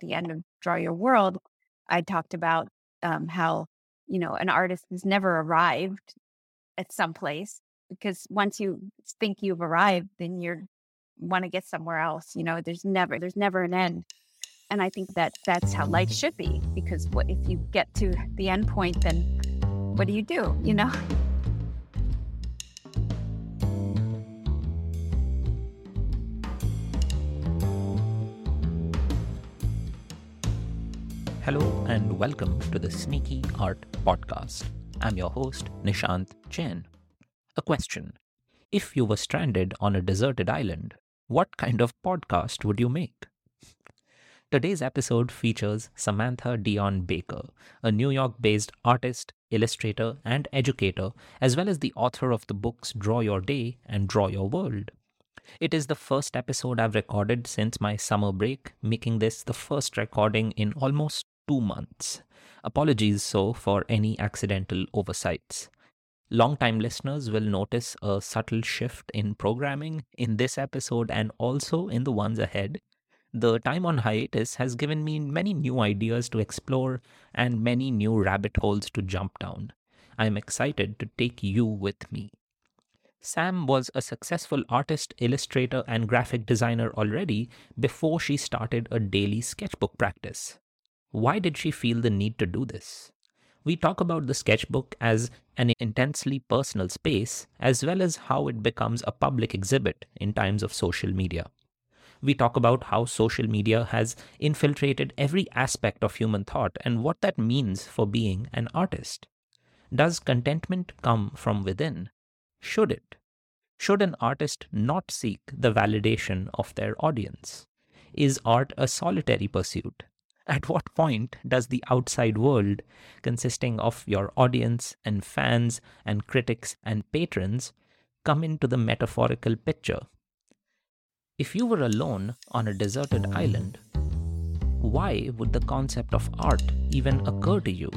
at the end of Draw Your World, I talked about um, how, you know, an artist has never arrived at some place because once you think you've arrived, then you're want to get somewhere else. You know, there's never there's never an end. And I think that that's how life should be because what if you get to the end point, then what do you do? You know. Hello and welcome to the Sneaky Art Podcast. I'm your host, Nishant Jain. A question If you were stranded on a deserted island, what kind of podcast would you make? Today's episode features Samantha Dion Baker, a New York based artist, illustrator, and educator, as well as the author of the books Draw Your Day and Draw Your World. It is the first episode I've recorded since my summer break, making this the first recording in almost two months. Apologies so for any accidental oversights. Long-time listeners will notice a subtle shift in programming in this episode and also in the ones ahead. The time on hiatus has given me many new ideas to explore and many new rabbit holes to jump down. I am excited to take you with me. Sam was a successful artist, illustrator, and graphic designer already before she started a daily sketchbook practice. Why did she feel the need to do this? We talk about the sketchbook as an intensely personal space, as well as how it becomes a public exhibit in times of social media. We talk about how social media has infiltrated every aspect of human thought and what that means for being an artist. Does contentment come from within? Should it? Should an artist not seek the validation of their audience? Is art a solitary pursuit? At what point does the outside world, consisting of your audience and fans and critics and patrons, come into the metaphorical picture? If you were alone on a deserted hmm. island, why would the concept of art even occur to you?